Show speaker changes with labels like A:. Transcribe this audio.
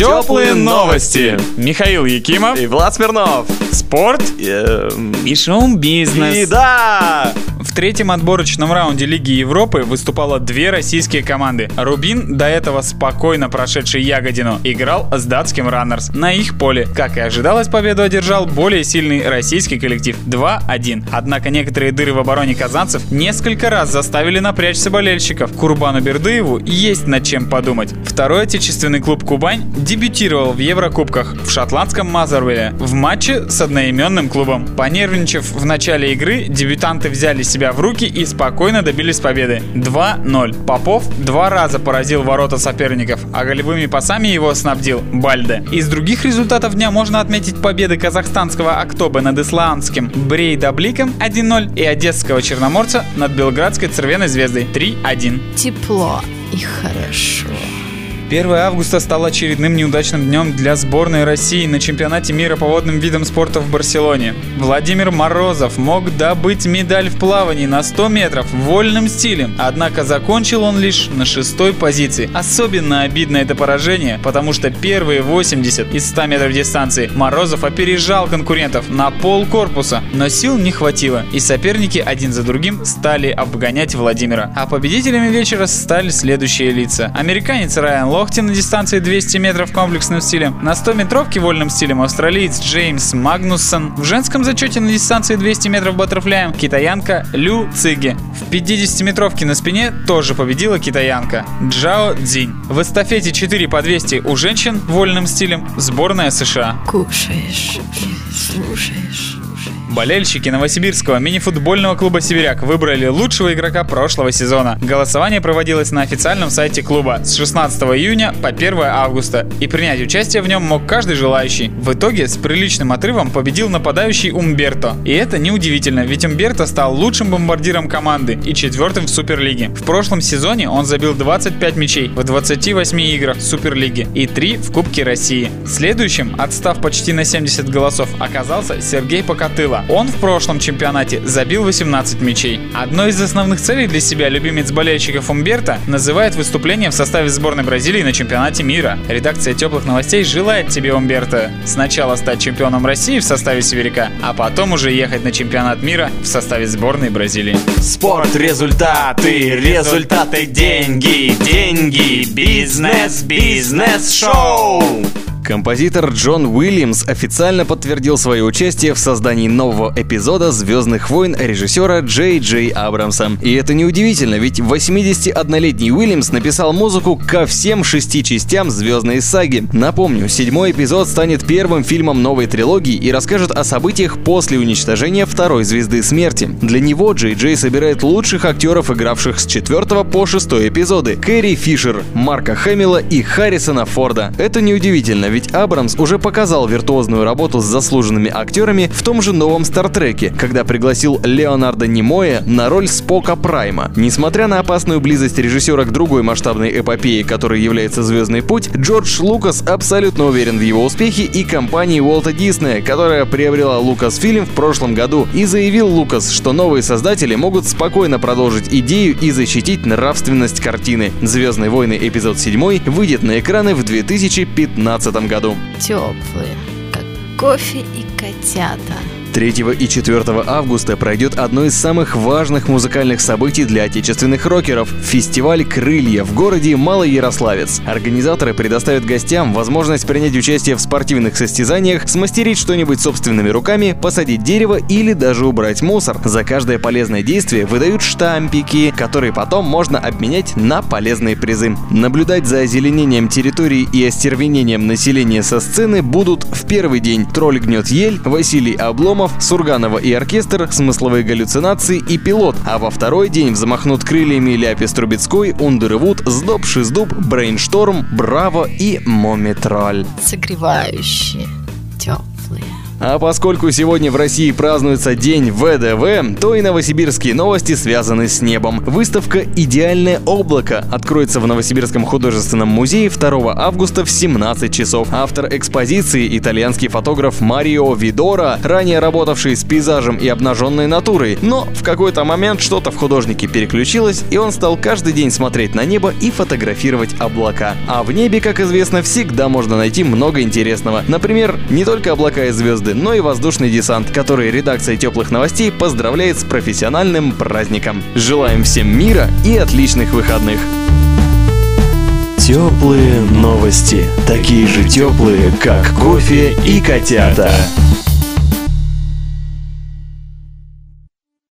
A: Теплые новости. Михаил Якимов.
B: И Влад Смирнов.
A: Спорт.
B: Эм,
A: И шоу-бизнес.
B: И да!
A: В третьем отборочном раунде Лиги Европы выступало две российские команды. Рубин, до этого спокойно прошедший Ягодину, играл с датским Раннерс на их поле. Как и ожидалось, победу одержал более сильный российский коллектив 2-1. Однако некоторые дыры в обороне казанцев несколько раз заставили напрячься болельщиков. Курбану Бердыеву есть над чем подумать. Второй отечественный клуб «Кубань» дебютировал в Еврокубках в шотландском Мазервилле в матче с одноименным клубом. Понервничав в начале игры, дебютанты взяли себя в руки и спокойно добились победы. 2-0. Попов два раза поразил ворота соперников, а голевыми пасами его снабдил Бальде. Из других результатов дня можно отметить победы казахстанского Актобе над исландским Брейдабликом 1-0 и одесского Черноморца над белградской Цервеной Звездой 3-1.
C: Тепло и хорошо.
A: 1 августа стал очередным неудачным днем для сборной России на чемпионате мира по водным видам спорта в Барселоне. Владимир Морозов мог добыть медаль в плавании на 100 метров вольным стилем, однако закончил он лишь на шестой позиции. Особенно обидно это поражение, потому что первые 80 из 100 метров дистанции Морозов опережал конкурентов на пол корпуса, но сил не хватило, и соперники один за другим стали обгонять Владимира. А победителями вечера стали следующие лица. Американец Райан Лохти на дистанции 200 метров комплексным стилем, на 100 метровке вольным стилем австралиец Джеймс Магнуссон, в женском зачете на дистанции 200 метров баттерфляем китаянка Лю Циги. В 50 метровке на спине тоже победила китаянка Джао Цзинь. В эстафете 4 по 200 у женщин вольным стилем сборная США.
C: Кушаешь слушаешь.
A: Болельщики новосибирского мини-футбольного клуба «Сибиряк» выбрали лучшего игрока прошлого сезона. Голосование проводилось на официальном сайте клуба с 16 июня по 1 августа, и принять участие в нем мог каждый желающий. В итоге с приличным отрывом победил нападающий Умберто. И это неудивительно, ведь Умберто стал лучшим бомбардиром команды и четвертым в Суперлиге. В прошлом сезоне он забил 25 мячей в 28 играх Суперлиги и 3 в Кубке России. Следующим, отстав почти на 70 голосов, оказался Сергей Покатыла. Он в прошлом чемпионате забил 18 мячей. Одной из основных целей для себя любимец болельщиков Умберто называет выступление в составе сборной Бразилии на чемпионате мира. Редакция теплых новостей желает тебе, Умберто, сначала стать чемпионом России в составе Северяка, а потом уже ехать на чемпионат мира в составе сборной Бразилии.
B: Спорт, результаты, результаты, деньги, деньги, бизнес, бизнес, шоу.
D: Композитор Джон Уильямс официально подтвердил свое участие в создании нового эпизода «Звездных войн» режиссера Джей Джей Абрамса. И это неудивительно, ведь 81-летний Уильямс написал музыку ко всем шести частям «Звездной саги». Напомню, седьмой эпизод станет первым фильмом новой трилогии и расскажет о событиях после уничтожения второй звезды смерти. Для него Джей Джей собирает лучших актеров, игравших с четвертого по шестой эпизоды. Кэрри Фишер, Марка Хэмилла и Харрисона Форда. Это неудивительно, ведь Абрамс уже показал виртуозную работу с заслуженными актерами в том же новом Стартреке, когда пригласил Леонардо Немоя на роль Спока Прайма. Несмотря на опасную близость режиссера к другой масштабной эпопее, которой является «Звездный путь», Джордж Лукас абсолютно уверен в его успехе и компании Уолта Диснея, которая приобрела Лукасфильм в прошлом году, и заявил Лукас, что новые создатели могут спокойно продолжить идею и защитить нравственность картины. «Звездные войны» эпизод 7 выйдет на экраны в 2015 году.
C: Теплые, как кофе и котята.
D: 3 и 4 августа пройдет одно из самых важных музыкальных событий для отечественных рокеров – фестиваль «Крылья» в городе Малоярославец. Организаторы предоставят гостям возможность принять участие в спортивных состязаниях, смастерить что-нибудь собственными руками, посадить дерево или даже убрать мусор. За каждое полезное действие выдают штампики, которые потом можно обменять на полезные призы. Наблюдать за озеленением территории и остервенением населения со сцены будут в первый день тролль гнет ель, Василий Обломов, Сурганова и оркестр, смысловые галлюцинации и пилот, а во второй день взмахнут крыльями Ляпис Трубецкой, Ундервуд, Сдоб Шиздуб, Брейншторм, Браво и Момитроль.
C: Согревающие, теплые.
D: А поскольку сегодня в России празднуется День ВДВ, то и новосибирские новости связаны с небом. Выставка «Идеальное облако» откроется в Новосибирском художественном музее 2 августа в 17 часов. Автор экспозиции – итальянский фотограф Марио Видора, ранее работавший с пейзажем и обнаженной натурой. Но в какой-то момент что-то в художнике переключилось, и он стал каждый день смотреть на небо и фотографировать облака. А в небе, как известно, всегда можно найти много интересного. Например, не только облака и звезды, но и воздушный десант, который редакция теплых новостей поздравляет с профессиональным праздником. Желаем всем мира и отличных выходных!
B: Теплые новости. Такие же теплые, как кофе и котята.